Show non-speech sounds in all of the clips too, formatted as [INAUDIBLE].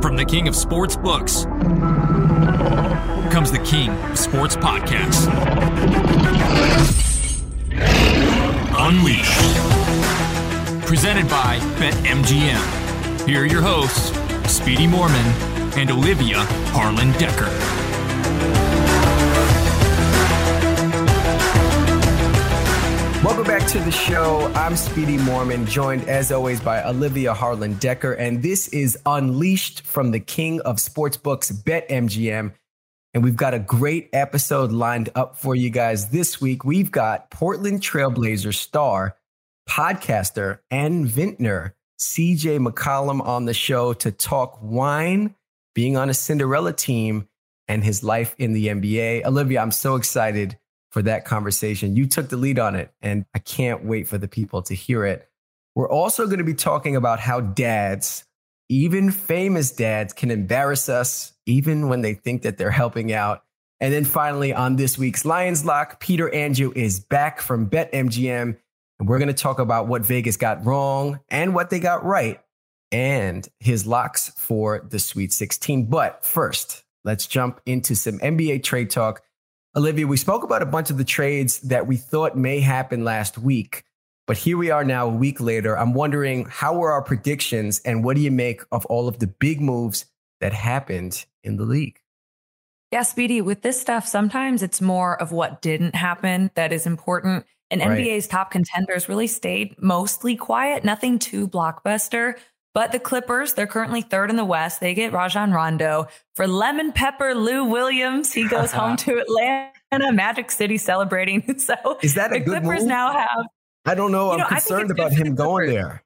From the king of sports books comes the king of sports podcasts. Unleashed. Presented by BetMGM. Here are your hosts, Speedy Morman and Olivia Harlan Decker. To the show. I'm Speedy Morman, joined as always by Olivia Harlan Decker, and this is Unleashed from the King of Sportsbooks, BetMGM. And we've got a great episode lined up for you guys this week. We've got Portland Trailblazer star, podcaster, and vintner CJ McCollum on the show to talk wine, being on a Cinderella team, and his life in the NBA. Olivia, I'm so excited for that conversation. You took the lead on it, and I can't wait for the people to hear it. We're also going to be talking about how dads, even famous dads, can embarrass us even when they think that they're helping out. And then finally, on this week's Lions Lock, Peter Andrew is back from BetMGM, and we're going to talk about what Vegas got wrong and what they got right, and his locks for the Sweet 16. But first, let's jump into some NBA trade talk. Olivia, we spoke about a bunch of the trades that we thought may happen last week, but here we are now a week later. I'm wondering how were our predictions and what do you make of all of the big moves that happened in the league? Yeah, Speedy, with this stuff, sometimes it's more of what didn't happen that is important. And Right. NBA's top contenders really stayed mostly quiet, nothing too blockbuster. But the Clippers, they're currently third in the West. They get Rajon Rondo for lemon pepper Lou Williams. He goes home [LAUGHS] to Atlanta, Magic City celebrating. [LAUGHS] So Is that a the good Clippers move? now have I don't know. You I'm know, concerned about him going Clippers. there.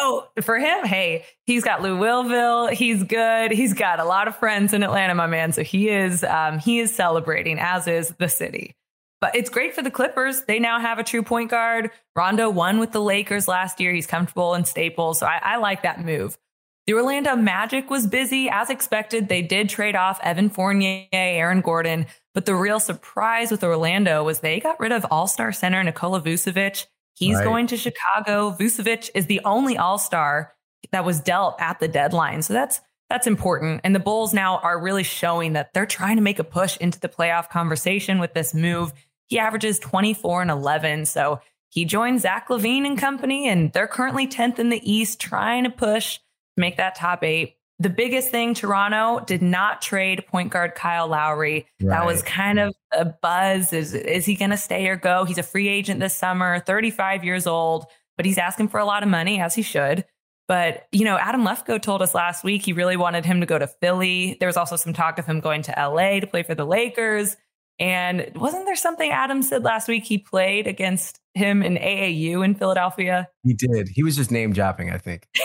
Oh, for him, hey, he's got Lou Willville. He's good. He's got a lot of friends in Atlanta, my man. So he is um, he is celebrating, as is the city. But it's great for the Clippers. They now have a true point guard. Rondo won with the Lakers last year. He's comfortable in Staples. So I, I like that move. The Orlando Magic was busy. As expected, they did trade off Evan Fournier, Aaron Gordon. But the real surprise with Orlando was they got rid of all star center Nikola Vucevic. He's Right. going to Chicago. Vucevic is the only all star that was dealt at the deadline. So that's that's important. And the Bulls now are really showing that they're trying to make a push into the playoff conversation with this move. He averages 24 and 11. So he joined Zach LaVine and company, and they're currently 10th in the East, trying to push to make that top eight. The biggest thing, Toronto did not trade point guard Kyle Lowry. That was kind of a buzz. Is is he going to stay or go? He's a free agent this summer, 35 years old, but he's asking for a lot of money, as he should. But, you know, Adam Lefkoe told us last week he really wanted him to go to Philly. There was also some talk of him going to LA to play for the Lakers. And wasn't there something Adam said last week he played against him in AAU in Philadelphia? He did. He was just name dropping, I think. [LAUGHS]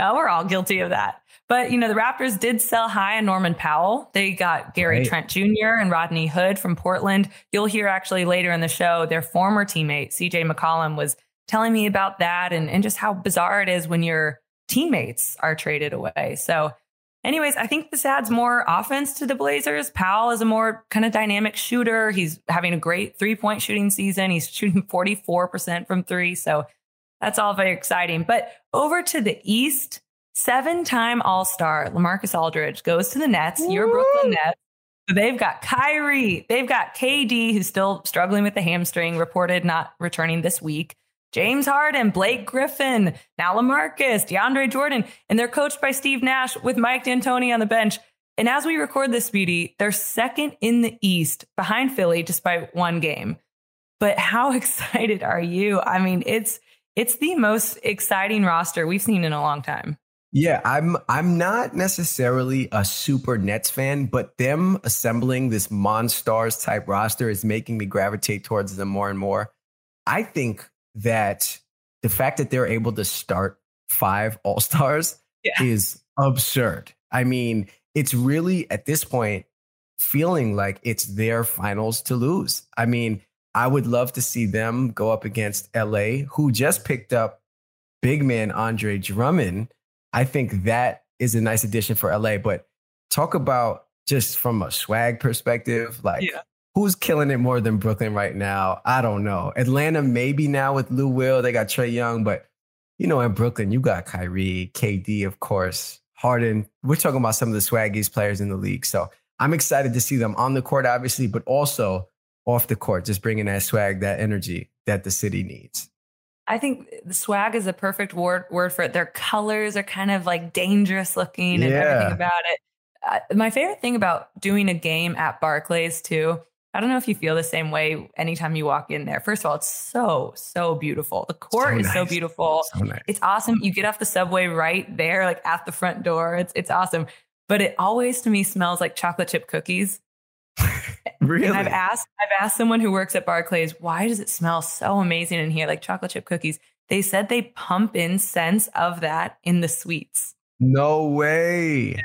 Uh, we're all guilty of that. But, you know, the Raptors did sell high on Norman Powell. They got Gary Right. Trent Jr. and Rodney Hood from Portland. You'll hear actually later in the show, their former teammate, CJ McCollum, was telling me about that and, and just how bizarre it is when your teammates are traded away. So, anyways, I think this adds more offense to the Blazers. Powell is a more kind of dynamic shooter. He's having a great three point shooting season. He's shooting 44% from three. So, that's all very exciting. But over to the East, seven time All Star LaMarcus Aldridge goes to the Nets, your Brooklyn Nets. So they've got Kyrie, they've got KD, who's still struggling with the hamstring, reported not returning this week. James Harden, Blake Griffin, now LaMarcus, DeAndre Jordan, and they're coached by Steve Nash with Mike D'Antoni on the bench. And as we record this, Speedy, they're second in the East behind Philly by one game. But how [LAUGHS] excited are you? I mean, it's it's the most exciting roster we've seen in a long time. Yeah, I'm I'm not necessarily a super Nets fan, but them assembling this Monstars type roster is making me gravitate towards them more and more. I think that the fact that they're able to start five All Stars Yeah. is absurd. I mean, it's really at this point feeling like it's their finals to lose. I mean, I would love to see them go up against LA, who just picked up big man Andre Drummond. I think that is a nice addition for LA. But talk about just from a swag perspective, like Yeah. Who's killing it more than Brooklyn right now? I don't know. Atlanta, maybe now with Lou Will, they got Trae Young, but you know, in Brooklyn, you got Kyrie, KD, of course, Harden. We're talking about some of the swaggiest players in the league. So I'm excited to see them on the court, obviously, but also off the court, just bringing that swag, that energy that the city needs. I think the swag is a perfect word word for it. Their colors are kind of like dangerous looking and Yeah. everything about it. Uh, my favorite thing about doing a game at Barclays too. I don't know if you feel the same way anytime you walk in there. First of all, it's so so beautiful. The court So is so beautiful. So nice. It's awesome. You get off the subway right there, like at the front door. It's it's awesome. But it always to me smells like chocolate chip cookies. Really? [LAUGHS] And I've asked I've asked someone who works at Barclays, why does it smell so amazing in here, like chocolate chip cookies? They said they pump in scents of that in the suites. no way.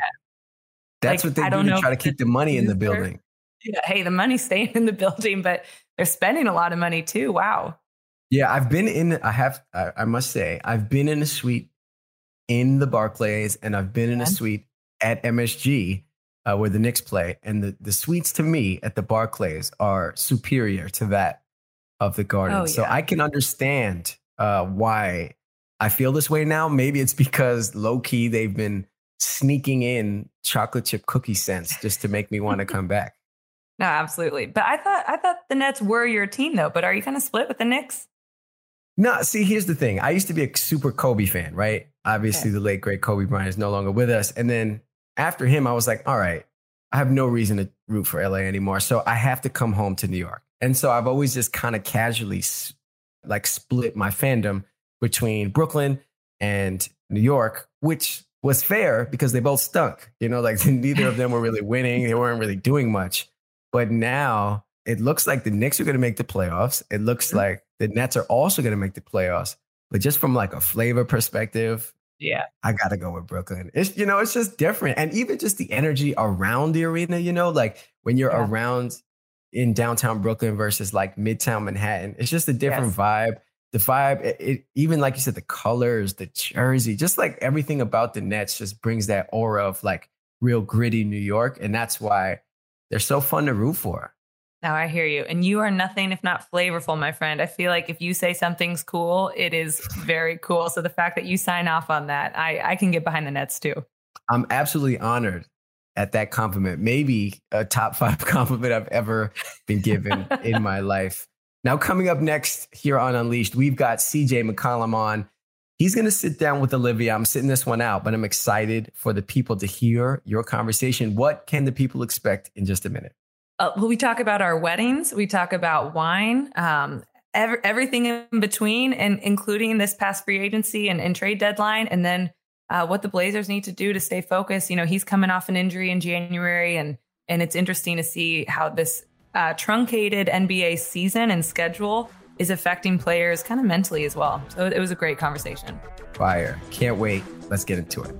That's Like, what they I do don't to know try to keep the money in the building. Yeah, hey, the money's staying in the building, but they're spending a lot of money too. Wow. Yeah, I've been in. I have. I, I must say, I've been in a suite in the Barclays, and I've been in a suite at MSG uh, where the Knicks play. And the the suites to me at the Barclays are superior to that of the Garden. Oh, So. I can understand uh, why I feel this way now. Maybe it's because low key they've been sneaking in chocolate chip cookie scents just to make me want to come back. No, absolutely. But I thought I thought the Nets were your team though. But are you kind of split with the Knicks? No, see, here's the thing. I used to be a super Kobe fan, right? Obviously, the late great Kobe Bryant is no longer with us. And then after him, I was like, all right, I have no reason to root for LA anymore. So I have to come home to New York. And so I've always just kind of casually like split my fandom between Brooklyn and New York, which was fair because they both stunk. You know, like [LAUGHS] neither of them were really winning. They weren't really doing much. But now it looks like the Knicks are going to make the playoffs. It looks Mhm. like the Nets are also going to make the playoffs. But just from like a flavor perspective, Yeah. I got to go with Brooklyn. It's you know, it's just different, and even just the energy around the arena. You know, like when you're Yeah. around in downtown Brooklyn versus like Midtown Manhattan, it's just a different Yes. vibe. The vibe, it, it even like you said, the colors, the jersey, just like everything about the Nets, just brings that aura of like real gritty New York, and that's why they're so fun to root for. Now I hear you. And you are nothing if not flavorful, my friend. I feel like if you say something's cool, it is very cool. So the fact that you sign off on that, I, I can get behind the Nets too. I'm absolutely honored at that compliment. Maybe a top five [LAUGHS] compliment I've ever been given in [LAUGHS] my life. Now, coming up next here on Unleashed, we've got CJ McCollum on. He's going to sit down with Olivia. I'm sitting this one out, but I'm excited for the people to hear your conversation. What can the people expect in just a minute? Uh, well, we talk about our weddings, we talk about wine, um, ev- everything in between, and including this past free agency and, and trade deadline, and then uh, what the Blazers need to do to stay focused. You know, he's coming off an injury in January, and and it's interesting to see how this uh, truncated NBA season and schedule is affecting players kind of mentally as well. So it was a great conversation. Fire. Can't wait. Let's get into it.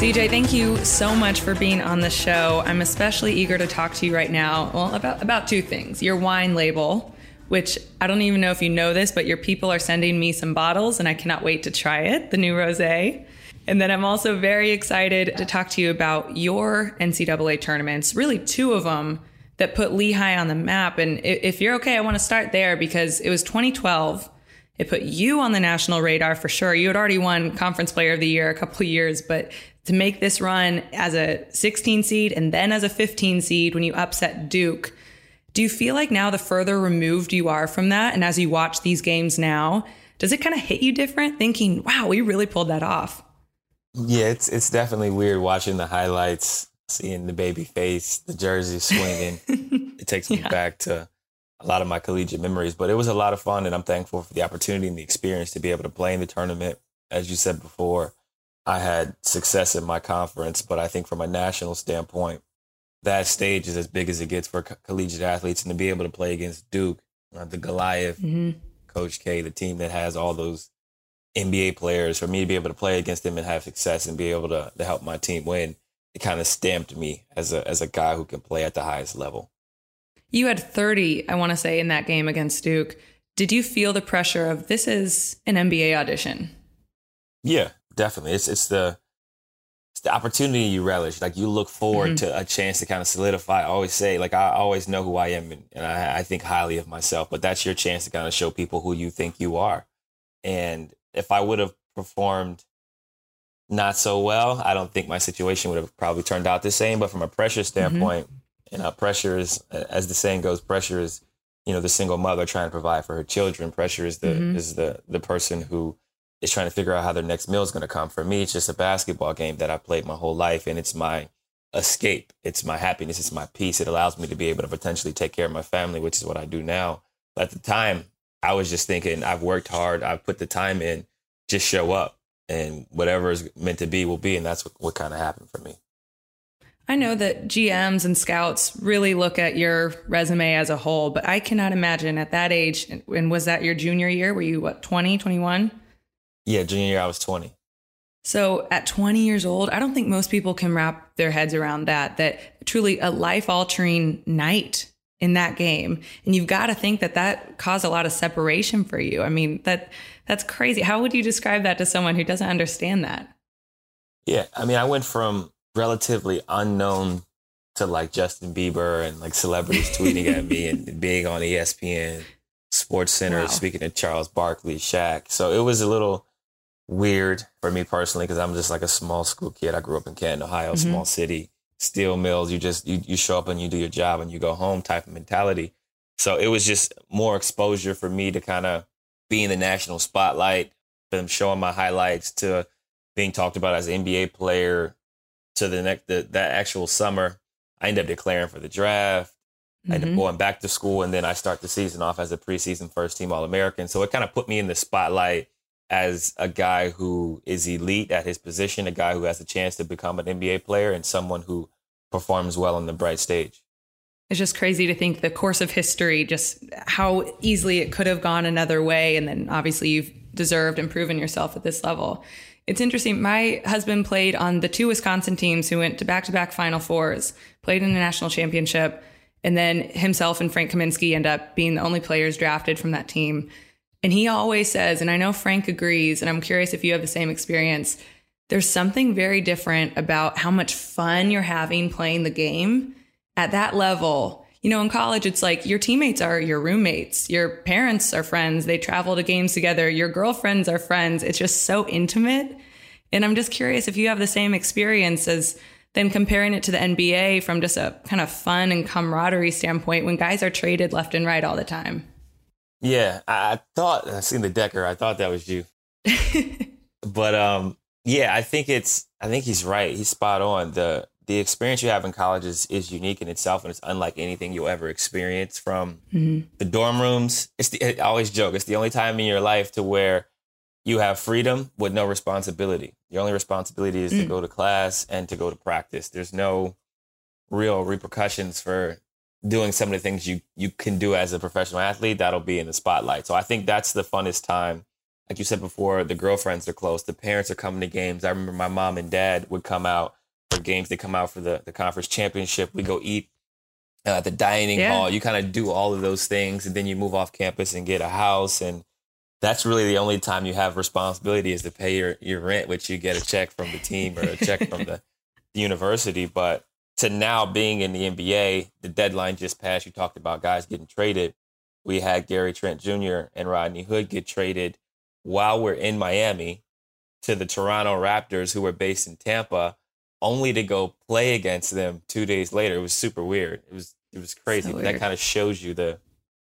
CJ, thank you so much for being on the show. I'm especially eager to talk to you right now. Well, about about two things. Your wine label, which I don't even know if you know this, but your people are sending me some bottles and I cannot wait to try it, the new rosé. And then I'm also very excited to talk to you about your NCAA tournaments, really two of them that put Lehigh on the map. And if you're okay, I want to start there because it was 2012. It put you on the national radar for sure. You had already won Conference Player of the Year a couple years, but to make this run as a 16 seed and then as a 15 seed when you upset Duke, do you feel like now the further removed you are from that, and as you watch these games now, does it kind of hit you different, thinking, "Wow, we really pulled that off"? Yeah, it's it's definitely weird watching the highlights, seeing the baby face, the jersey swinging. [LAUGHS] it takes me Yeah. back to a lot of my collegiate memories, but it was a lot of fun, and I'm thankful for the opportunity and the experience to be able to play in the tournament. As you said before, I had success in my conference, but I think from a national standpoint, that stage is as big as it gets for co- collegiate athletes, and to be able to play against Duke, uh, the Goliath, Mm-hmm. Coach K, the team that has all those NBA players, for me to be able to play against them and have success and be able to, to help my team win, it kind of stamped me as a as a guy who can play at the highest level. You had 30, I want to say, in that game against Duke. Did you feel the pressure of this is an NBA audition? Yeah, definitely. It's it's the it's the opportunity you relish. Like you look forward mm-hmm. to a chance to kind of solidify. I always say, like I always know who I am, and, and I, I think highly of myself. But that's your chance to kind of show people who you think you are. And if I would have performed not so well, I don't think my situation would have probably turned out the same. But from a pressure standpoint, you know, pressure is, as the saying goes, pressure is you know the single mother trying to provide for her children. Pressure is the Mhm. is the the person who is trying to figure out how their next meal is going to come. For me, it's just a basketball game that I played my whole life, and it's my escape. It's my happiness. It's my peace. It allows me to be able to potentially take care of my family, which is what I do now. But at the time, I was just thinking, I've worked hard. I've put the time in. Just show up, and whatever is meant to be will be. And that's what, what kind of happened for me. I know that GMs and scouts really look at your resume as a whole, but I cannot imagine at that age, and was that your junior year? Were you, what, 20, 21? Yeah, junior year, I was 20. So at 20 years old, I don't think most people can wrap their heads around that, that truly a life altering night in that game. And you've got to think that that caused a lot of separation for you. I mean, that that's crazy. How would you describe that to someone who doesn't understand that? Yeah, I mean, I went from relatively unknown to like Justin Bieber and like celebrities tweeting at me and [LAUGHS] being on ESPN, Sports Center, Wow. speaking to Charles Barkley, Shaq. So it was a little weird for me personally because I'm just like a small school kid. I grew up in Canton, Ohio, small mm-hmm. city, steel mills. You just you you show up and you do your job and you go home type of mentality. So it was just more exposure for me to kind of be in the national spotlight, them showing my highlights to being talked about as an NBA player to the next the, that actual summer. I ended up declaring for the draft. I ended Mhm. up going back to school, and then I start the season off as a preseason first team All American. So it kind of put me in the spotlight as a guy who is elite at his position, a guy who has a chance to become an NBA player, and someone who performs well on the bright stage. It's just crazy to think the course of history, just how easily it could have gone another way. And then obviously you've deserved and proven yourself at this level. It's interesting. My husband played on the two Wisconsin teams who went to back to back Final Fours, played in the national championship, and then himself and Frank Kaminsky end up being the only players drafted from that team. And he always says, and I know Frank agrees, and I'm curious if you have the same experience. There's something very different about how much fun you're having playing the game at that level. You know, in college, it's like your teammates are your roommates, your parents are friends, they travel to games together, your girlfriends are friends. It's just so intimate. And I'm just curious if you have the same experience as then comparing it to the NBA from just a kind of fun and camaraderie standpoint when guys are traded left and right all the time. Yeah, I, thought I seen the Decker. I thought that was you. [LAUGHS] but um, yeah, I think it's. I think he's right. He's spot on. the The experience you have in college is, is unique in itself, and it's unlike anything you'll ever experience from the dorm rooms. It's the. I always joke. It's the only time in your life to where you have freedom with no responsibility. Your only responsibility is to go to class and to go to practice. There's no real repercussions for doing some of the things you you can do as a professional athlete that'll be in the spotlight. So I think that's the funnest time. Like you said before, the girlfriends are close, the parents are coming to games. I remember my mom and dad would come out for games. They come out for the, the conference championship. We go eat uh, at the dining Yeah. hall. You kind of do all of those things, and then you move off campus and get a house. And that's really the only time you have responsibility is to pay your, your rent, which you get a check from the team or a check from the, the university. But to now being in the NBA, the deadline just passed. You talked about guys getting traded. We had Gary Trent Jr. and Rodney Hood get traded while we're in Miami to the Toronto Raptors, who were based in Tampa, only to go play against them two days later. It was super weird. It was it was crazy. So that kind of shows you the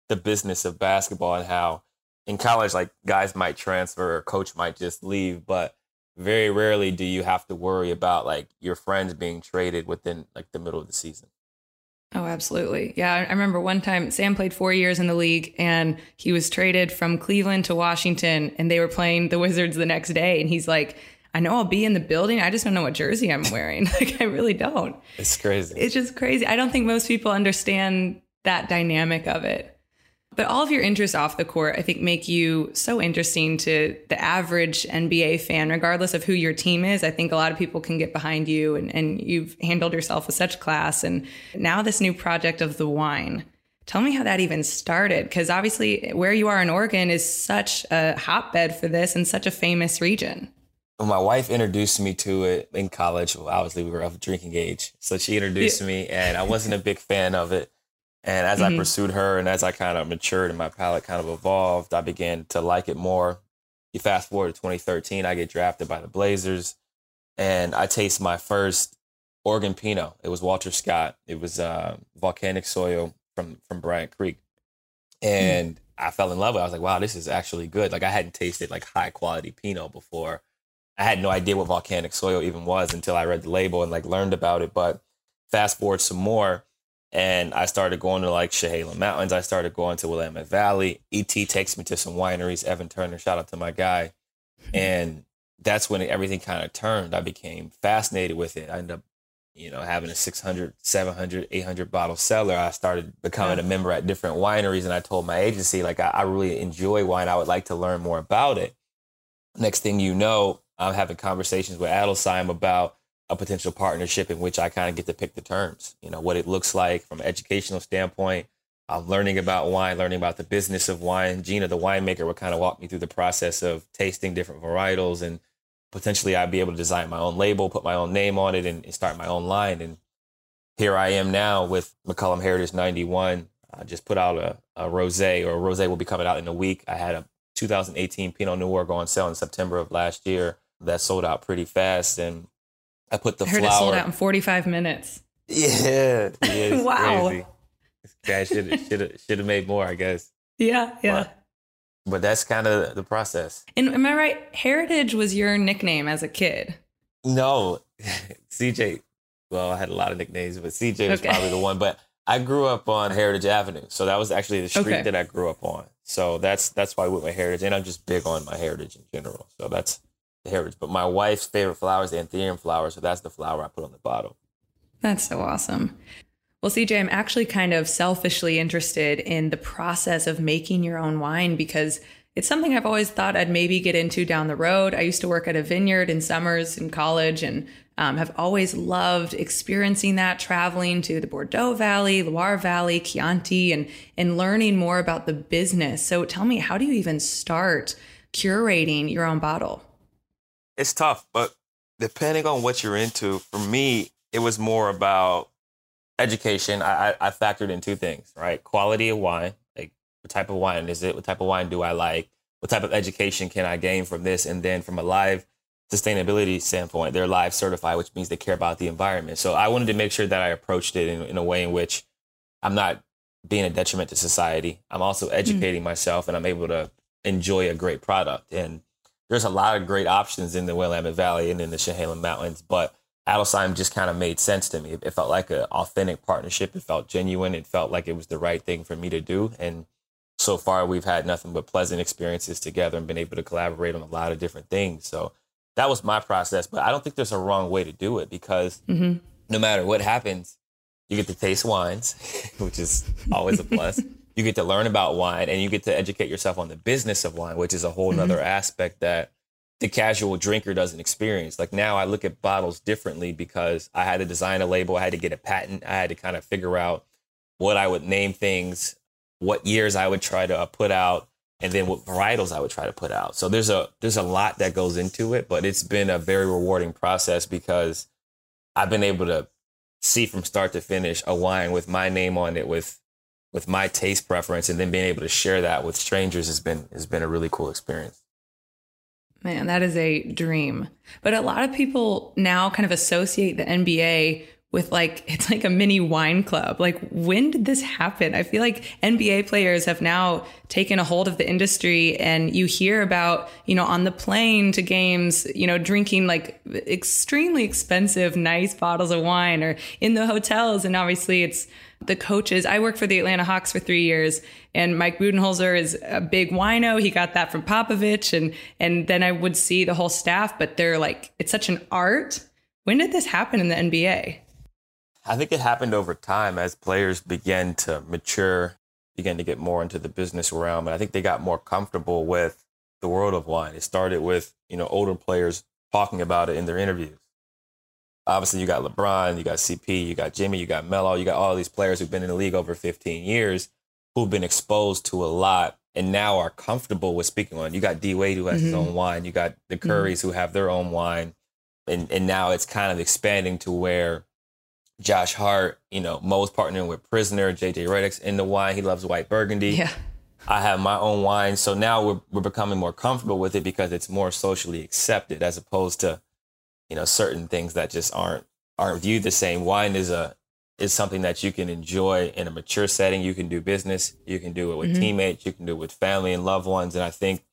the business of basketball and how in college, like guys might transfer or coach might just leave, but very rarely do you have to worry about like your friends being traded within like the middle of the season. Oh, absolutely. Yeah. I remember one time Sam played four years in the league and he was traded from Cleveland to Washington and they were playing the Wizards the next day. And he's like, I know I'll be in the building. I just don't know what jersey I'm wearing. [LAUGHS] like I really don't. It's crazy. It's just crazy. I don't think most people understand that dynamic of it. But all of your interests off the court, I think, make you so interesting to the average NBA fan, regardless of who your team is. I think a lot of people can get behind you, and, and you've handled yourself with such class. And now, this new project of the wine. Tell me how that even started, because obviously, where you are in Oregon is such a hotbed for this and such a famous region. Well, my wife introduced me to it in college. Well, obviously, we were of drinking age. So she introduced yeah. me, and I wasn't a big fan of it. And as mm-hmm. I pursued her and as I kind of matured and my palate kind of evolved, I began to like it more. You fast forward to 2013, I get drafted by the Blazers and I taste my first Oregon Pinot. It was Walter Scott. It was uh, volcanic soil from, from Bryant Creek. Hmm. And mm. I fell in love with it. I was like, wow, this is actually good. Like I hadn't tasted like high quality Pinot before. I had no idea what volcanic soil even was until I read the label and like learned about it. But fast forward some more and I started going to like Chehalem Mountains. I started going to Willamette Valley. ET takes me to some wineries. Evan Turner, shout out to my guy. And that's when everything kind of turned. I became fascinated with it. I ended up, you know, having a 600, 700, 800 bottle cellar. I started becoming a member at different wineries. And I told my agency, like, I, I really enjoy wine. I would like to learn more about it. Next thing you know, I'm having conversations with Adelsheim about a potential partnership in which I kind of get to pick the terms, you know, what it looks like from an educational standpoint. I'm learning about wine, learning about the business of wine. Gina, the winemaker, would kind of walk me through the process of tasting different varietals and potentially I'd be able to design my own label, put my own name on it and, and start my own line. And here I am now with McCollum Heritage 91. I just put out a, a rosé or a rosé will be coming out in a week. I had a 2018 Pinot Noir go on sale in September of last year that sold out pretty fast. And I put the I heard flour. it sold out in 45 minutes. Yeah. yeah [LAUGHS] wow. Crazy. Guy should should should have made more, I guess. Yeah, yeah. But, but that's kind of the process. And am I right? Heritage was your nickname as a kid. No, [LAUGHS] CJ. Well, I had a lot of nicknames, but CJ was okay. probably the one. But I grew up on Heritage Avenue, so that was actually the street okay. that I grew up on. So that's that's why I went with heritage, and I'm just big on my heritage in general. So that's heritage. But my wife's favorite flower is the anthurium flower, so that's the flower I put on the bottle. That's so awesome. Well, CJ, I'm actually kind of selfishly interested in the process of making your own wine because it's something I've always thought I'd maybe get into down the road. I used to work at a vineyard in summers in college and um, have always loved experiencing that, traveling to the Bordeaux Valley, Loire Valley, Chianti, and and learning more about the business. So, tell me, how do you even start curating your own bottle? It's tough, but depending on what you're into, for me, it was more about education. I, I, factored in two things, right? Quality of wine, like what type of wine is it? What type of wine do I like? What type of education can I gain from this? And then from a live sustainability standpoint, they're live certified, which means they care about the environment. So I wanted to make sure that I approached it in, in a way in which I'm not being a detriment to society. I'm also hmm. educating mm. myself and I'm able to enjoy a great product. And there's a lot of great options in the Willamette Valley and in the Chehalem Mountains, but Adelsheim just kind of made sense to me. It felt like an authentic partnership. It felt genuine. It felt like it was the right thing for me to do. And so far, we've had nothing but pleasant experiences together and been able to collaborate on a lot of different things. So that was my process. But I don't think there's a wrong way to do it because mm-hmm. no matter what happens, you get to taste wines, [LAUGHS] which is always a plus. [LAUGHS] you get to learn about wine and you get to educate yourself on the business of wine, which is a whole mm-hmm. aspect that the casual drinker doesn't experience. Like now I look at bottles differently because I had to design a label, I had to get a patent, I had to kind of figure out what I would name things, what years I would try to uh, put out, and then what varietals I would try to put out. So there's a there's a lot that goes into it, but it's been a very rewarding process because I've been able to see from start to finish a wine with my name on it with with my taste preference and then being able to share that with strangers has been has been a really cool experience. Man, that is a dream. But a lot of people now kind of associate the NBA with like [LAUGHS] it's like a mini wine club. Like when did this happen? I feel like NBA players have now taken a hold of the industry and you hear about, you know, on the plane to games, you know, drinking like extremely expensive nice bottles of wine or in the hotels and obviously it's the coaches. I worked for the Atlanta Hawks for 3 years and Mike Budenholzer is a big wino. He got that from Popovich and and then I would see the whole staff, but they're like it's such an art. When did this happen in the NBA? I think it happened over time as players began to mature, began to get more into the business realm. And I think they got more comfortable with the world of wine. It started with, you know, older players talking about it in their interviews. Obviously, you got LeBron, you got CP, you got Jimmy, you got Melo, you got all these players who've been in the league over 15 years who've been exposed to a lot and now are comfortable with speaking on. You got D Wade who has mm-hmm. his own wine. You got the mm-hmm. Currys mm-hmm. who have their own wine. And and now it's kind of expanding to where Josh Hart, you know, Mo's partnering with Prisoner, JJ Redick's in the wine. He loves white burgundy. Yeah. I have my own wine. So now we're, we're becoming more comfortable with it because it's more socially accepted as opposed to, you know, certain things that just aren't, aren't viewed the same. Wine is a, is something that you can enjoy in a mature setting. You can do business. You can do it with mm-hmm. teammates. You can do it with family and loved ones. And I think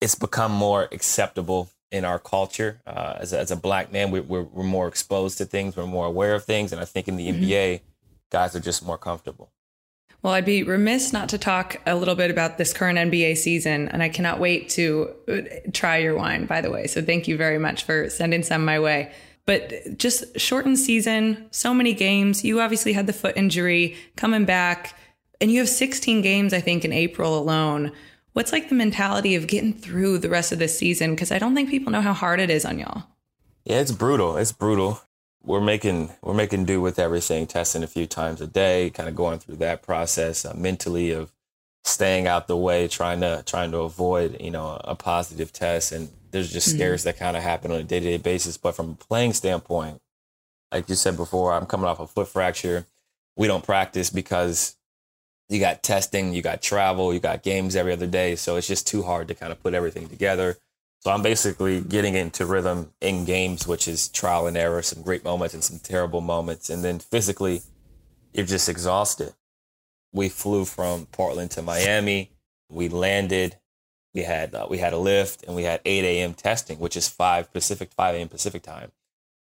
it's become more acceptable in our culture. Uh, as, a, as a black man, we, we're, we're more exposed to things, we're more aware of things. And I think in the mm-hmm. NBA, guys are just more comfortable. Well, I'd be remiss not to talk a little bit about this current NBA season, and I cannot wait to uh, try your wine, by the way. So thank you very much for sending some my way. But just shortened season, so many games. You obviously had the foot injury coming back, and you have 16 games, I think, in April alone. What's like the mentality of getting through the rest of this season? Because I don't think people know how hard it is on y'all. Yeah, it's brutal. It's brutal. We're making we're making do with everything, testing a few times a day, kind of going through that process uh, mentally of staying out the way, trying to trying to avoid you know a positive test. And there's just mm-hmm. scares that kind of happen on a day to day basis. But from a playing standpoint, like you said before, I'm coming off a foot fracture. We don't practice because you got testing, you got travel, you got games every other day. So it's just too hard to kind of put everything together. So I'm basically getting into rhythm in games, which is trial and error, some great moments and some terrible moments. And then physically, you're just exhausted. We flew from Portland to Miami. We landed. We had uh, we had a lift and we had 8 a.m. testing, which is 5 Pacific, 5 a.m. Pacific time.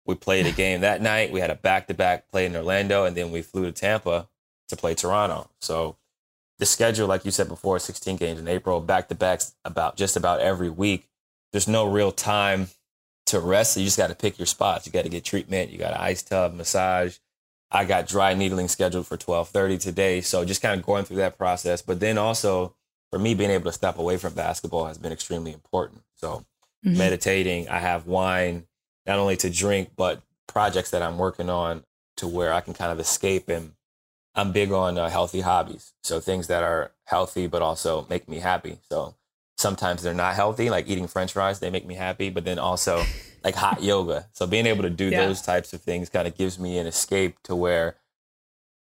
We played a game that night. We had a back to back play in Orlando, and then we flew to Tampa to play Toronto. So the schedule, like you said before, 16 games in April, back to backs about just about every week. There's no real time to rest. So you just got to pick your spots. You got to get treatment. You got an ice tub, massage. I got dry needling scheduled for 12:30 today. So just kind of going through that process. But then also for me, being able to step away from basketball has been extremely important. So mm-hmm. meditating, I have wine not only to drink, but projects that I'm working on to where I can kind of escape and I'm big on uh, healthy hobbies. So things that are healthy, but also make me happy. So sometimes they're not healthy, like eating french fries, they make me happy, but then also [LAUGHS] like hot yoga. So being able to do yeah. those types of things kind of gives me an escape to where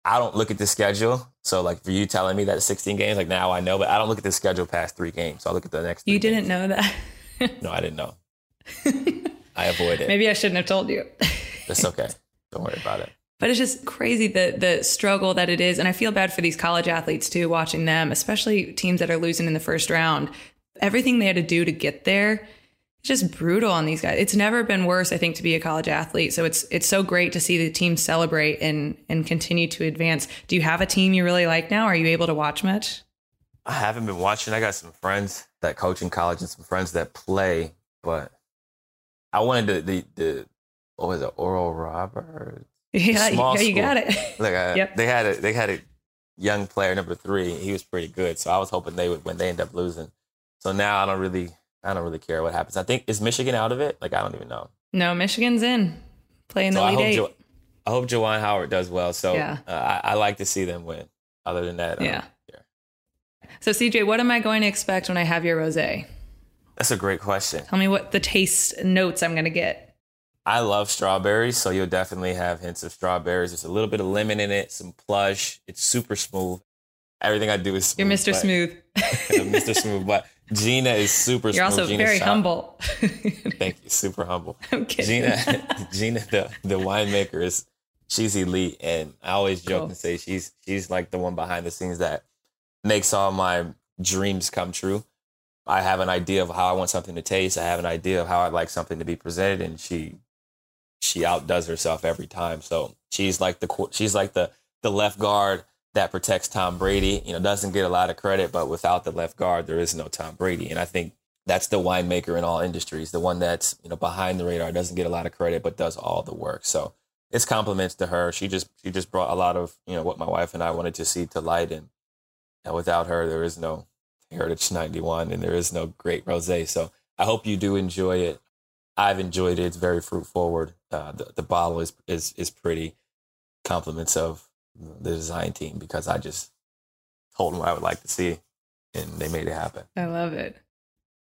I don't look at the schedule. So like for you telling me that 16 games, like now I know, but I don't look at the schedule past three games. So I look at the next. You didn't games. know that. no, I didn't know. [LAUGHS] I avoid it. Maybe I shouldn't have told you. It's okay. Don't worry about it. But it's just crazy the the struggle that it is, and I feel bad for these college athletes too, watching them, especially teams that are losing in the first round. Everything they had to do to get there, it's just brutal on these guys. It's never been worse, I think, to be a college athlete. So it's it's so great to see the team celebrate and and continue to advance. Do you have a team you really like now? Are you able to watch much? I haven't been watching. I got some friends that coach in college and some friends that play, but I wanted the the, the what was it, Oral Roberts? Yeah, yeah you got it. Like uh, yep. they had a they had a young player number three. He was pretty good, so I was hoping they would when they end up losing. So now I don't really I don't really care what happens. I think is Michigan out of it? Like I don't even know. No, Michigan's in playing so the lead I eight. Jo- I hope Juwan Howard does well. So yeah. Uh, I, I, like to see them win. Other than that, yeah. So CJ, what am I going to expect when I have your rosé? That's a great question. Tell me what the taste notes I'm going to get. I love strawberries, so you'll definitely have hints of strawberries. There's a little bit of lemon in it, some plush. It's super smooth. Everything I do is smooth, You're Mr. Smooth. [LAUGHS] Mr. Smooth, but Gina is super smooth. You're smooth. also Gina's very shop. humble. [LAUGHS] Thank you. Super humble. I'm kidding. Gina, [LAUGHS] Gina, the, the winemaker is she's elite, and I always joke Cool. and say she's she's like the one behind the scenes that makes all my dreams come true. I have an idea of how I want something to taste. I have an idea of how I'd like something to be presented, and she she outdoes herself every time. So she's like the she's like the the left guard that protects Tom Brady. You know, doesn't get a lot of credit, but without the left guard, there is no Tom Brady. And I think that's the winemaker in all industries, the one that's you know behind the radar, doesn't get a lot of credit, but does all the work. So it's compliments to her. She just she just brought a lot of you know what my wife and I wanted to see to light, and, and without her, there is no Heritage 91 and there is no great rosé. So I hope you do enjoy it. I've enjoyed it. It's very fruit forward. Uh, the, the bottle is, is, is pretty. Compliments of the design team because I just told them what I would like to see and they made it happen. I love it.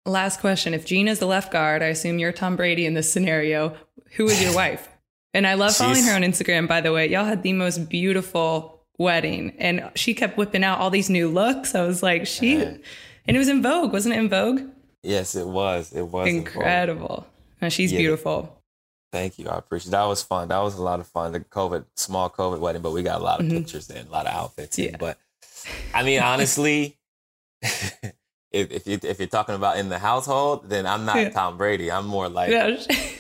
Last question. If Gina's the left guard, I assume you're Tom Brady in this scenario. Who is your [LAUGHS] wife? And I love following her on Instagram, by the way. Y'all had the most beautiful wedding. And she kept whipping out all these new looks. I was like, she, and it was in Vogue, wasn't it in Vogue? Yes, it was. It was. Incredible. And she's Yeah. beautiful. Thank you. I appreciate that. was fun. That was a lot of fun. The COVID, small COVID wedding, but we got a lot of Mhm. pictures in, a lot of outfits in. Yeah. But I mean, honestly, [LAUGHS] if, if, you, if you're talking about in the household, then I'm not Yeah. Tom Brady. I'm more like.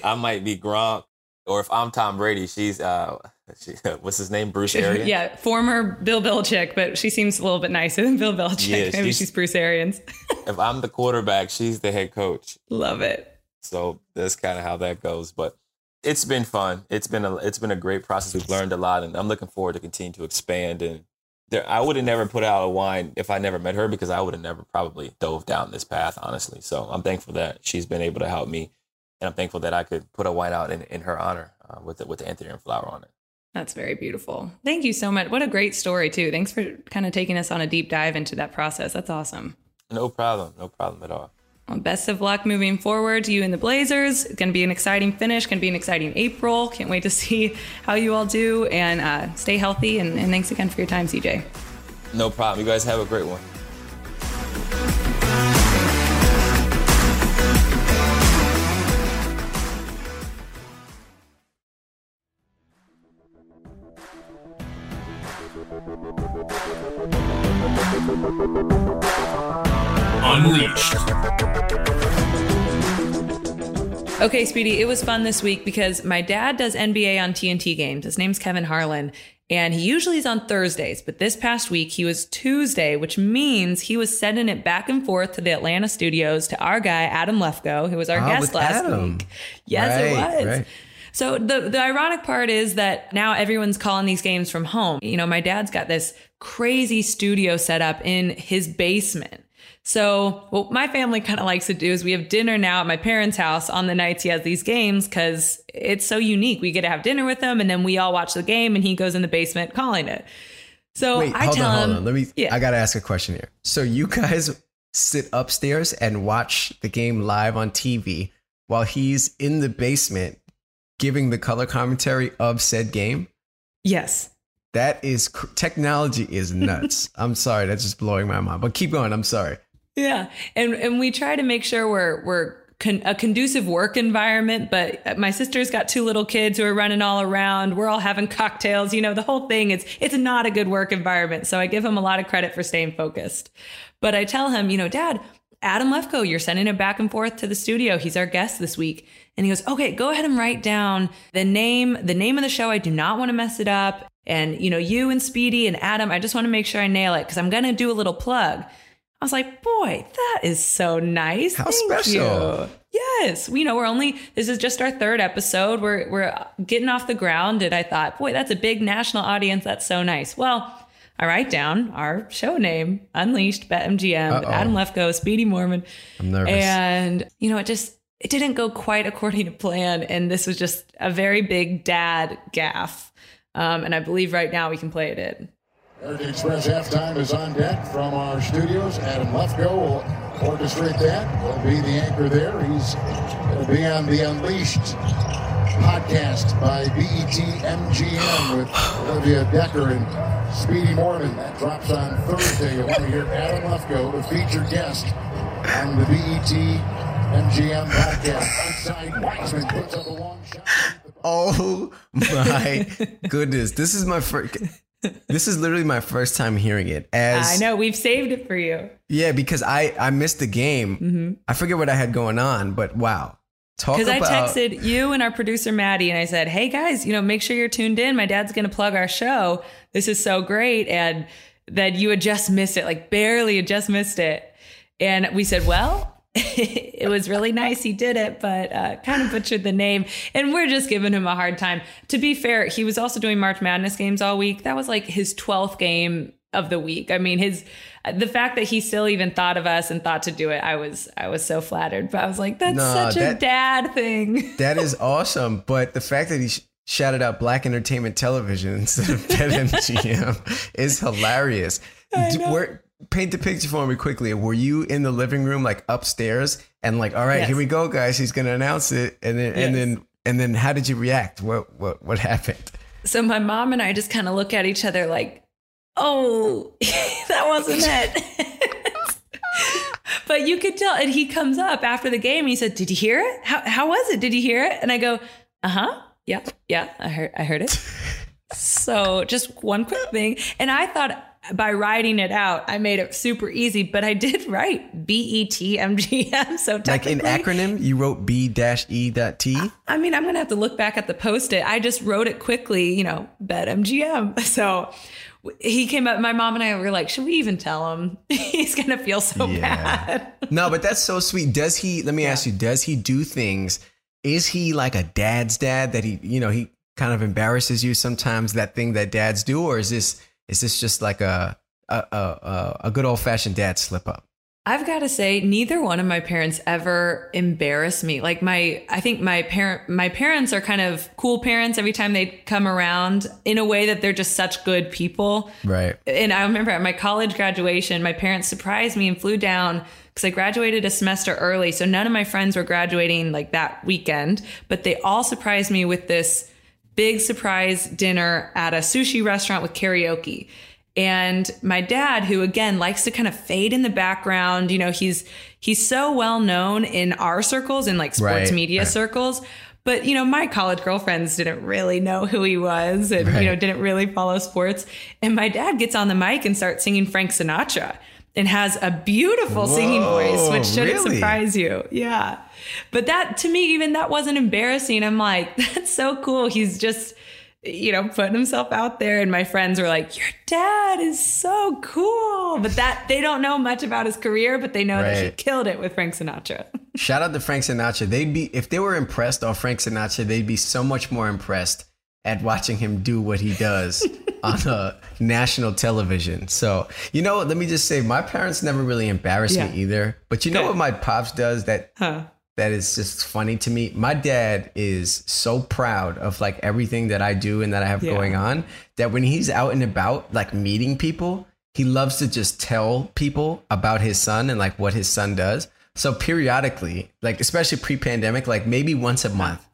I might be Gronk. Or if I'm Tom Brady, she's, uh, she, [LAUGHS] what's his name? Bruce Arians? [LAUGHS] yeah, former Bill Belichick, but she seems a little bit nicer than Bill Belichick. Yeah, Maybe she's- she's Bruce Arians. If I'm the quarterback, she's the head coach. Love it. So that's kind of how that goes. But it's been fun. It's been a it's been a great process. We've learned a lot, and I'm looking forward to continue to expand. And there, I would have never put out a wine if I never met her because I would have never probably dove down this path, honestly. So I'm thankful that she's been able to help me, and I'm thankful that I could put a wine out in, in her honor uh, with the, with the anthurium flower on it. That's very beautiful. Thank you so much. What a great story, too. Thanks for kind of taking us on a deep dive into that process. That's awesome. No problem. No problem at all. Well, best of luck moving forward to you and the Blazers. It's going to be an exciting finish, going to be an exciting April. Can't wait to [LAUGHS] see how you all do and uh, stay healthy. And, and thanks again for your time, CJ. No problem. You guys have a great one. Unleashed. Okay, Speedy, it was fun this week because my dad does NBA on TNT games. His name's Kevin Harlan, and he usually is on Thursdays, but this past week he was Tuesday, which means he was sending it back and forth to the Atlanta studios to our guy, Adam Lefkoe, who was our Ah, guest last Adam. week. Yes, it was. right. So the the ironic part is that now everyone's calling these games from home. You know, my dad's got this crazy studio set up in his basement. So what my family kind of likes to do is we have dinner now at my parents' house on the nights he has these games because it's so unique. We get to have dinner with him and then we all watch the game and he goes in the basement calling it. So Wait, I hold tell on, him, hold on. Let me. Yeah. I gotta ask a question here. So you guys sit upstairs and watch the game live on TV while he's in the basement giving the color commentary of said game. yes. That is technology is nuts. [LAUGHS] I'm sorry, that's just blowing my mind. But keep going. I'm sorry. Yeah, and and we try to make sure we're we're con- a conducive work environment. But my sister's got two little kids who are running all around. We're all having cocktails. You know, the whole thing. It's it's not a good work environment. So I give him a lot of credit for staying focused. But I tell him, you know, Dad, Adam Lefkoe, you're sending him back and forth to the studio. He's our guest this week. And he goes, okay, go ahead and write down the name, the name of the show. I do not want to mess it up. And, you know, you and Speedy and Adam, I just want to make sure I nail it because I'm going to do a little plug. I was like, boy, that is so nice. How Thank special. you. Yes. You know, we're only, this is just our third episode. We're, we're getting off the ground. And I thought, boy, that's a big national audience. That's so nice. Well, I write down our show name, Unleashed, BetMGM, with Uh-oh. Adam Lefkoe, Speedy Morman. I'm nervous. And, you know, it just, it didn't go quite according to plan. And this was just a very big dad gaffe. Um, and I believe right now we can play it in. Heritage Express halftime is on deck from our studios. Adam Lefkoe will orchestrate that. He'll be the anchor there. He's going to be on the Unleashed podcast by BET MGM with Olivia Decker and Speedy Morman. That drops on Thursday. You want to hear Adam Lefkoe, the featured guest on the BET MGM podcast. Inside Wiseman puts up a long shot. Oh my goodness. This is my first this is literally my first time hearing it. As I know we've saved it for you. Yeah, because I I missed the game. Mm-hmm. I forget what I had going on, but wow. Talk Because about I texted you and our producer Maddie, and I said, "Hey guys, you know, make sure you're tuned in. My dad's going to plug our show. This is so great." And that you had just missed it, like barely had just missed it. And we said, "Well." [LAUGHS] it was really nice he did it, but uh, kind of butchered the name. And we're just giving him a hard time. To be fair, he was also doing March Madness games all week. That was like his 12th game of the week. I mean, his the fact that he still even thought of us and thought to do it, I was I was so flattered. But I was like, that's Nah, such a dad thing. [LAUGHS] that is awesome. But the fact that he sh- shouted out Black Entertainment Television [LAUGHS] instead of BetMGM is hilarious. Where, paint the picture for me quickly. Were you in the living room, like upstairs, and like, all right, Yes. here we go, guys. He's gonna announce it, and then and then and then how did you react? What what what happened? So my mom and I just kind of look at each other like, oh, [LAUGHS] that wasn't it. [LAUGHS] but you could tell. And he comes up after the game. He said, "Did you hear it? How how was it? Did you hear it?" And I go, "Uh huh, yeah, yeah, I heard I heard it." [LAUGHS] so just one quick thing, and I thought. By writing it out, I made it super easy, but I did [LAUGHS] write B E T M G M. So Like in acronym, you wrote B dash E dot T. I mean, I'm gonna have to look back at the post-it. I just wrote it quickly, you know, bet MGM. [LAUGHS] So he came up. My mom and I were like, "Should we even tell him? [LAUGHS] He's gonna feel so bad." No, but that's so sweet. Does he? Let me ask you. Does he do things? Is he like a dad's dad that he, you know, he kind of embarrasses you sometimes? That thing that dads do, or is this is this just like a a a, a- good old fashioned dad slip up? I've got to say, neither one of my parents ever embarrassed me. Like my, I think my parent, my parents are kind of cool parents every time they come around in a way that they're just such good people. Right. And I remember at my college graduation, my parents surprised me and flew down because I graduated a semester early. So none of my friends were graduating like that weekend, but they all surprised me with this big surprise dinner at a sushi restaurant with karaoke. And my dad, who again likes to kind of fade in the background, you know, he's he's so well known in our circles in like sports Right, media right. circles. But you know, my college girlfriends didn't really know who he was and Right. you know, didn't really follow sports. And my dad gets on the mic and starts singing Frank Sinatra and has a beautiful singing voice, which shouldn't really? surprise you. Yeah. But that to me, even that wasn't embarrassing. I'm like, [LAUGHS] that's so cool. He's just, you know, putting himself out there. And my friends were like, Your dad is so cool. But that they don't know much about his career, but they know that he killed it with Frank Sinatra. [LAUGHS] Shout out to Frank Sinatra. They'd be if they were impressed on Frank Sinatra, they'd be so much more impressed at watching him do what he does [LAUGHS] on uh, national television. So, you know, let me just say, my parents never really embarrassed Yeah. me either. But you know what my pops does that Huh. that is just funny to me. My dad is so proud of like everything that I do and that I have Yeah. going on that when he's out and about, like meeting people, he loves to just tell people about his son and like what his son does. So periodically, like especially pre-pandemic, like maybe once a month,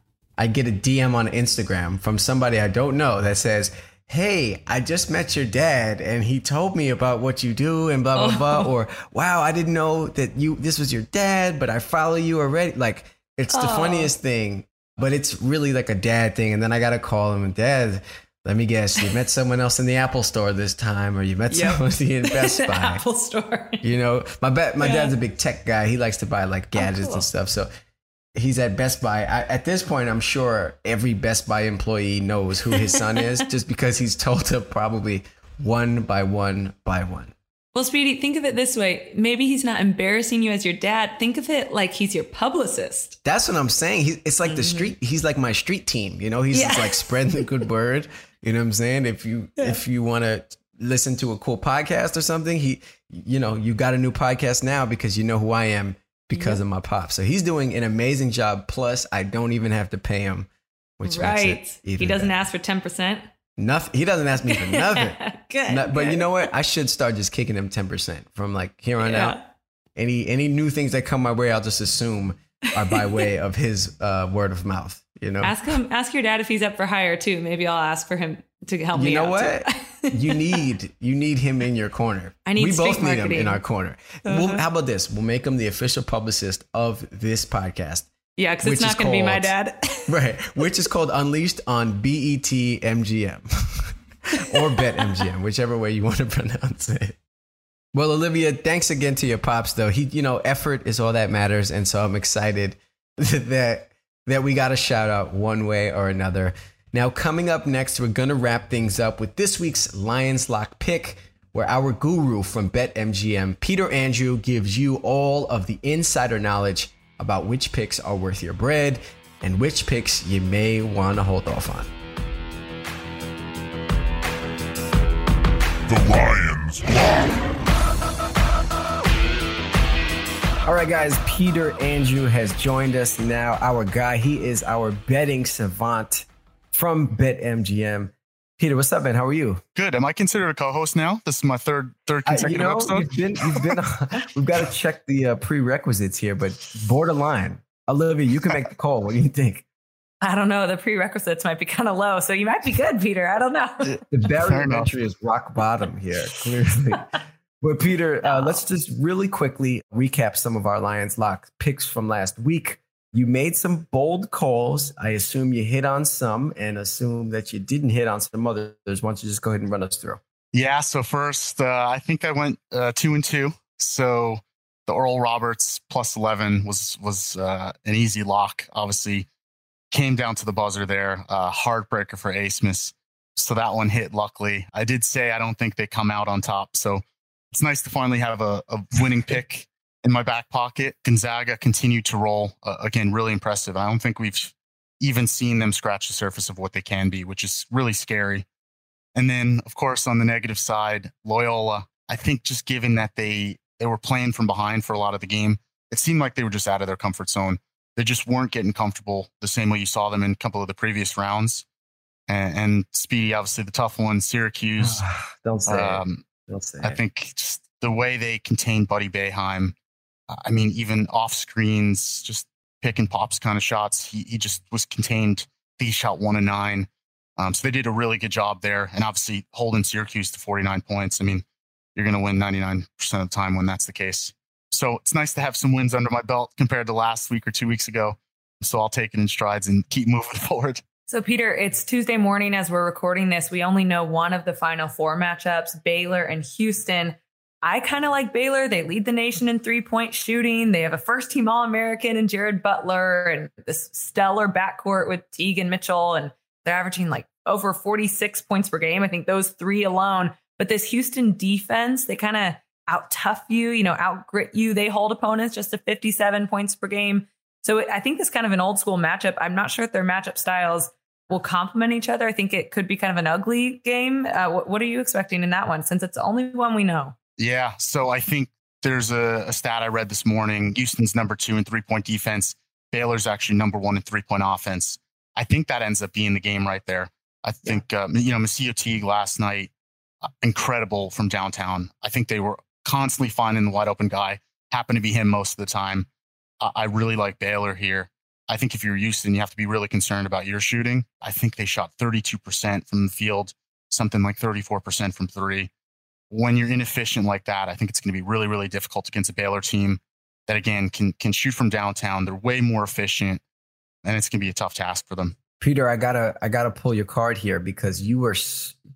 I get a DM on Instagram from somebody I don't know that says, Hey, I just met your dad and he told me about what you do and blah blah oh. blah or wow, I didn't know that you this was your dad, but I follow you already. Like it's the funniest thing, but it's really like a dad thing. And then I gotta call him and dad, let me guess, you met someone else in the Apple store this time, or you met Yep. someone in Best [LAUGHS] Buy. Apple Store. You know, my ba- my Yeah. dad's a big tech guy. He likes to buy like oh, gadgets cool. and stuff. So he's at Best Buy. I, at this point, I'm sure every Best Buy employee knows who his son is, [LAUGHS] just because he's told to probably one by one by one. Well, Speedy, think of it this way. Maybe he's not embarrassing you as your dad. Think of it like he's your publicist. That's what I'm saying. He, it's like the street. He's like my street team. You know, he's Mm-hmm. Yeah. just like spreading the good word. You know what I'm saying? If you if you want to listen to a cool podcast or something, he, you know, you got a new podcast now because you know who I am because of my pop. So he's doing an amazing job. Plus, I don't even have to pay him, which right. makes it even He doesn't better. ask for 10%. nothing. He doesn't ask me for [LAUGHS] nothing. good. No- but you know what? I should start just kicking him ten percent from like here on Yeah. out. Any any new things that come my way, I'll just assume are by [LAUGHS] way of his uh, word of mouth. You know, Ask him, ask your dad if he's up for hire too. Maybe I'll ask for him to help you me. know out, what? [LAUGHS] you need you need him in your corner. I need we both need him in our corner. We'll, uh-huh. how about this? We'll make him the official publicist of this podcast. Yeah, because it's not going to be my dad. [LAUGHS] Right, which is called Unleashed on BET MGM [LAUGHS] or Bet MGM, whichever way you want to pronounce it. Well, Olivia, thanks again to your pops though. He, you know, effort is all that matters, and so I'm excited that that we got a shout out one way or another. Now, coming up next, we're gonna wrap things up with this week's Lions Lock pick, where our guru from BetMGM, Peter Andrew, gives you all of the insider knowledge about which picks are worth your bread and which picks you may want to hold off on. The Lions Lock. All right, guys, Peter Andrew has joined us now. Our guy, he is our betting savant from BetMGM. Peter, what's up, man? How are you? Good. Am I considered a co-host now? This is my third third Uh, consecutive you know, episode. you've been, you've been. [LAUGHS] [LAUGHS] we've got to check the uh, prerequisites here, but borderline. Olivia, you can make the call. What do you think? I don't know. The prerequisites might be kind of low, so you might be good, Peter. I don't know. The [LAUGHS] barrier of entry is rock bottom here, clearly. but Peter, uh, let's just really quickly recap some of our Lions Lock picks from last week. You made some bold calls. I assume you hit on some, and assume that you didn't hit on some others. Why don't you just go ahead and run us through? Yeah. So first, uh, I think I went uh, two and two. So the Oral Roberts plus eleven was was uh, an easy lock. Obviously, came down to the buzzer there. Uh, heartbreaker for Abmas. So that one hit. Luckily, I did say I don't think they come out on top. So it's nice to finally have a, a winning pick in my back pocket. Gonzaga continued to roll uh, again. Really impressive. I don't think we've even seen them scratch the surface of what they can be, which is really scary. And then, of course, on the negative side, Loyola. I think just given that they they were playing from behind for a lot of the game, it seemed like they were just out of their comfort zone. They just weren't getting comfortable the same way you saw them in a couple of the previous rounds. And, and Speedy, obviously, the tough one, Syracuse. [SIGHS] don't say Um. Don't say I think just the way they contained Buddy Boeheim, I mean, even off screens, just pick and pops kind of shots, he, he just was contained. He shot one and nine. Um, so they did a really good job there. And obviously, holding Syracuse to 49 points. I mean, you're going to win 99% of the time when that's the case. So it's nice to have some wins under my belt compared to last week or two weeks ago. So I'll take it in strides and keep moving [LAUGHS] forward. So, Peter, it's Tuesday morning as we're recording this. We only know one of the final four matchups Baylor and Houston. I kind of like Baylor. They lead the nation in three point shooting. They have a first team All American and Jared Butler and this stellar backcourt with Teague and Mitchell. And they're averaging like over 46 points per game. I think those three alone. But this Houston defense, they kind of out tough you, you know, out grit you. They hold opponents just to 57 points per game. So I think this kind of an old school matchup. I'm not sure if their matchup styles will complement each other. I think it could be kind of an ugly game. Uh, what, what are you expecting in that one since it's the only one we know? Yeah. So I think there's a, a stat I read this morning. Houston's number two in three point defense. Baylor's actually number one in three point offense. I think that ends up being the game right there. I think, um, you know, Macio Teague last night, uh, incredible from downtown. I think they were constantly finding the wide open guy. Happened to be him most of the time. I, I really like Baylor here. I think if you're Houston, you have to be really concerned about your shooting. I think they shot 32% from the field, something like 34% from three when you're inefficient like that, I think it's going to be really, really difficult against a Baylor team that again can can shoot from downtown. They're way more efficient, and it's going to be a tough task for them. Peter, I gotta I gotta pull your card here because you were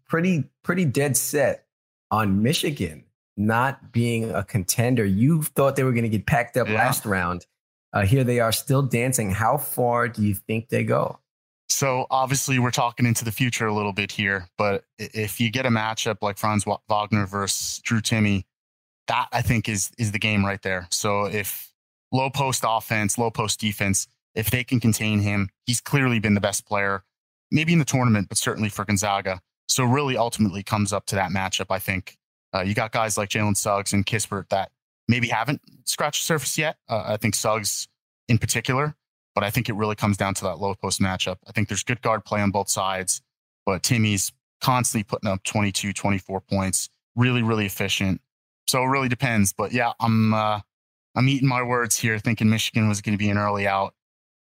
pretty pretty dead set on Michigan not being a contender. You thought they were going to get packed up Yeah. last round. Uh, here they are still dancing. How far do you think they go? So obviously, we're talking into the future a little bit here, but if you get a matchup like Franz Wagner versus Drew Timme, that I think is is the game right there. So if low post offense, low post defense, if they can contain him, he's clearly been the best player, maybe in the tournament, but certainly for Gonzaga. So really, ultimately, comes up to that matchup. I think uh, you got guys like Jalen Suggs and Kispert that maybe haven't scratched the surface yet. Uh, I think Suggs in particular, but I think it really comes down to that low post matchup. I think there's good guard play on both sides, but Timme's constantly putting up 22, 24 points, really, really efficient. So it really depends. But yeah, I'm uh, I'm eating my words here, thinking Michigan was going to be an early out,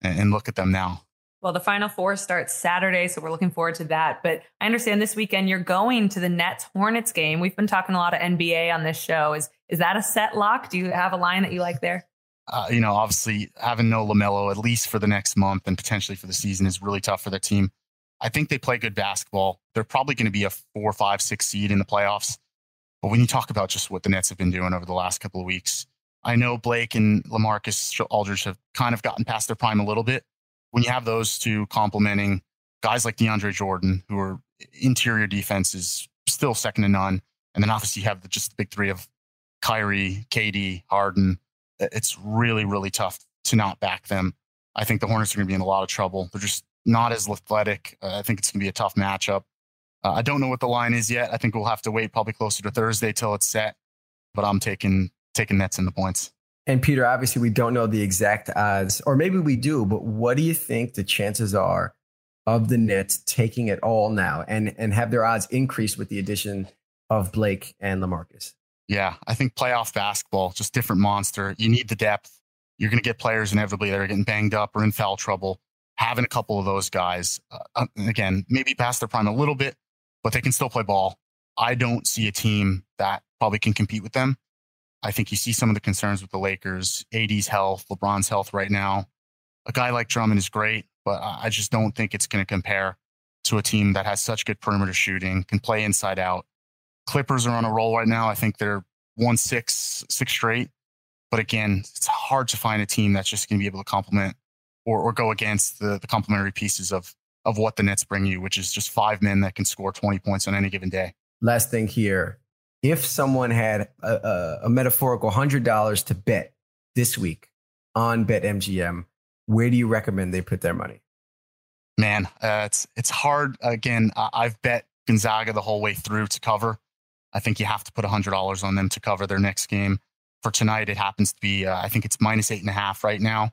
and, and look at them now. Well, the Final Four starts Saturday, so we're looking forward to that. But I understand this weekend you're going to the Nets Hornets game. We've been talking a lot of NBA on this show. Is is that a set lock? Do you have a line that you like there? Uh, you know, obviously having no LaMelo at least for the next month and potentially for the season is really tough for their team. I think they play good basketball. They're probably going to be a four, five, six seed in the playoffs. But when you talk about just what the Nets have been doing over the last couple of weeks, I know Blake and LaMarcus Aldridge have kind of gotten past their prime a little bit. When you have those two complementing guys like DeAndre Jordan, who are interior defense is still second to none. And then obviously you have the, just the big three of Kyrie, KD, Harden. It's really, really tough to not back them. I think the Hornets are going to be in a lot of trouble. They're just not as athletic. Uh, I think it's going to be a tough matchup. Uh, I don't know what the line is yet. I think we'll have to wait probably closer to Thursday till it's set. But I'm taking taking Nets in the points. And Peter, obviously, we don't know the exact odds, or maybe we do. But what do you think the chances are of the Nets taking it all now and and have their odds increased with the addition of Blake and LaMarcus? Yeah, I think playoff basketball, just different monster. You need the depth. You're going to get players inevitably that are getting banged up or in foul trouble. Having a couple of those guys, uh, uh again, maybe past their prime a little bit, but they can still play ball. I don't see a team that probably can compete with them. I think you see some of the concerns with the Lakers, AD's health, LeBron's health right now. A guy like Drummond is great, but I just don't think it's going to compare to a team that has such good perimeter shooting, can play inside out. Clippers are on a roll right now. I think they're one six, six straight. But again, it's hard to find a team that's just going to be able to complement or, or go against the, the complementary pieces of of what the Nets bring you, which is just five men that can score 20 points on any given day. Last thing here. If someone had a, a, a metaphorical $100 to bet this week on BetMGM, where do you recommend they put their money? Man, uh, it's it's hard. Again, I've bet Gonzaga the whole way through to cover. I think you have to put $100 on them to cover their next game. For tonight, it happens to be, uh, I think it's minus eight and a half right now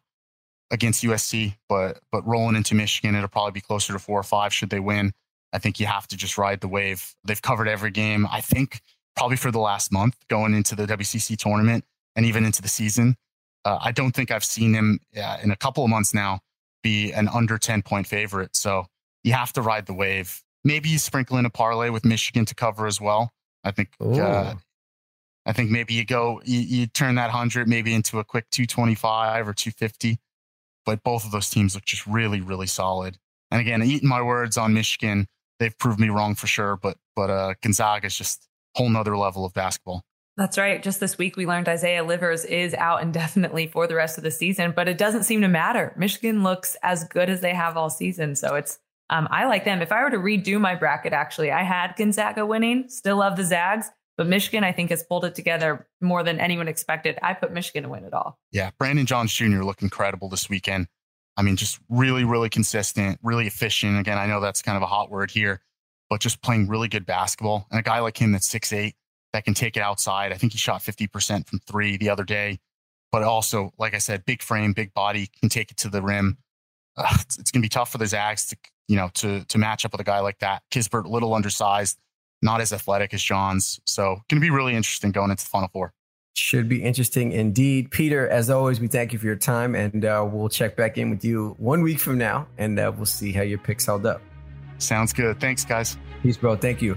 against USC, but but rolling into Michigan, it'll probably be closer to four or five should they win. I think you have to just ride the wave. They've covered every game. I think probably for the last month going into the WCC tournament and even into the season. Uh, I don't think I've seen them uh, in a couple of months now be an under 10 point favorite. So you have to ride the wave. Maybe you sprinkle in a parlay with Michigan to cover as well. I think, uh, I think maybe you go, you, you turn that 100 maybe into a quick 225 or 250 but both of those teams look just really, really solid. And again, eating my words on Michigan, they've proved me wrong for sure. But but uh, Gonzaga is just a whole nother level of basketball. That's right. Just this week, we learned Isaiah Livers is out indefinitely for the rest of the season, but it doesn't seem to matter. Michigan looks as good as they have all season. So it's, um, I like them. If I were to redo my bracket, actually, I had Gonzaga winning, still love the Zags. But Michigan, I think, has pulled it together more than anyone expected. I put Michigan to win it all. Yeah, Brandon Johns Jr. looked incredible this weekend. I mean, just really, really consistent, really efficient. Again, I know that's kind of a hot word here, but just playing really good basketball. And a guy like him that's six eight that can take it outside. I think he shot 50% from three the other day, but also, like I said, big frame, big body, can take it to the rim. Uh, it's, it's going to be tough for the Zags to, you know, to, to match up with a guy like that. Kispert, a little undersized, not as athletic as Johns. So going to be really interesting going into the Final Four. Should be interesting indeed. Peter, as always, we thank you for your time and uh, we'll check back in with you one week from now and uh, we'll see how your picks held up. Sounds good. Thanks, guys. Peace, bro. Thank you.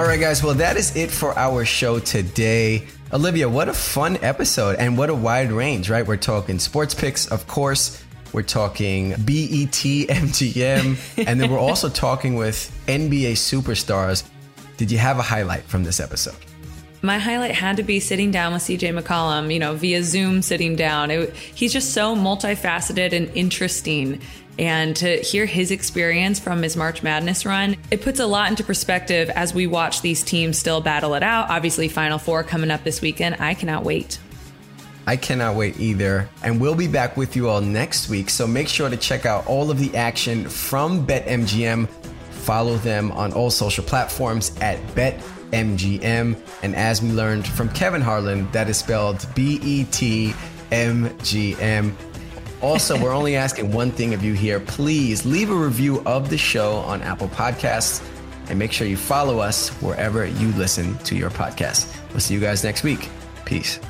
All right, guys. Well, that is it for our show today. Olivia, what a fun episode and what a wide range, right? We're talking sports picks, of course. We're talking BET, MGM, [LAUGHS] and then we're also talking with NBA superstars. Did you have a highlight from this episode? My highlight had to be sitting down with CJ McCollum, you know, via Zoom sitting down. It, he's just so multifaceted and interesting. And to hear his experience from his March Madness run, it puts a lot into perspective as we watch these teams still battle it out. Obviously, Final Four coming up this weekend. I cannot wait. I cannot wait either. And we'll be back with you all next week. So make sure to check out all of the action from BetMGM. Follow them on all social platforms at BetMGM. And as we learned from Kevin Harlan, that is spelled B E T M G M. Also, we're only asking one thing of you here. Please leave a review of the show on Apple Podcasts and make sure you follow us wherever you listen to your podcast. We'll see you guys next week. Peace.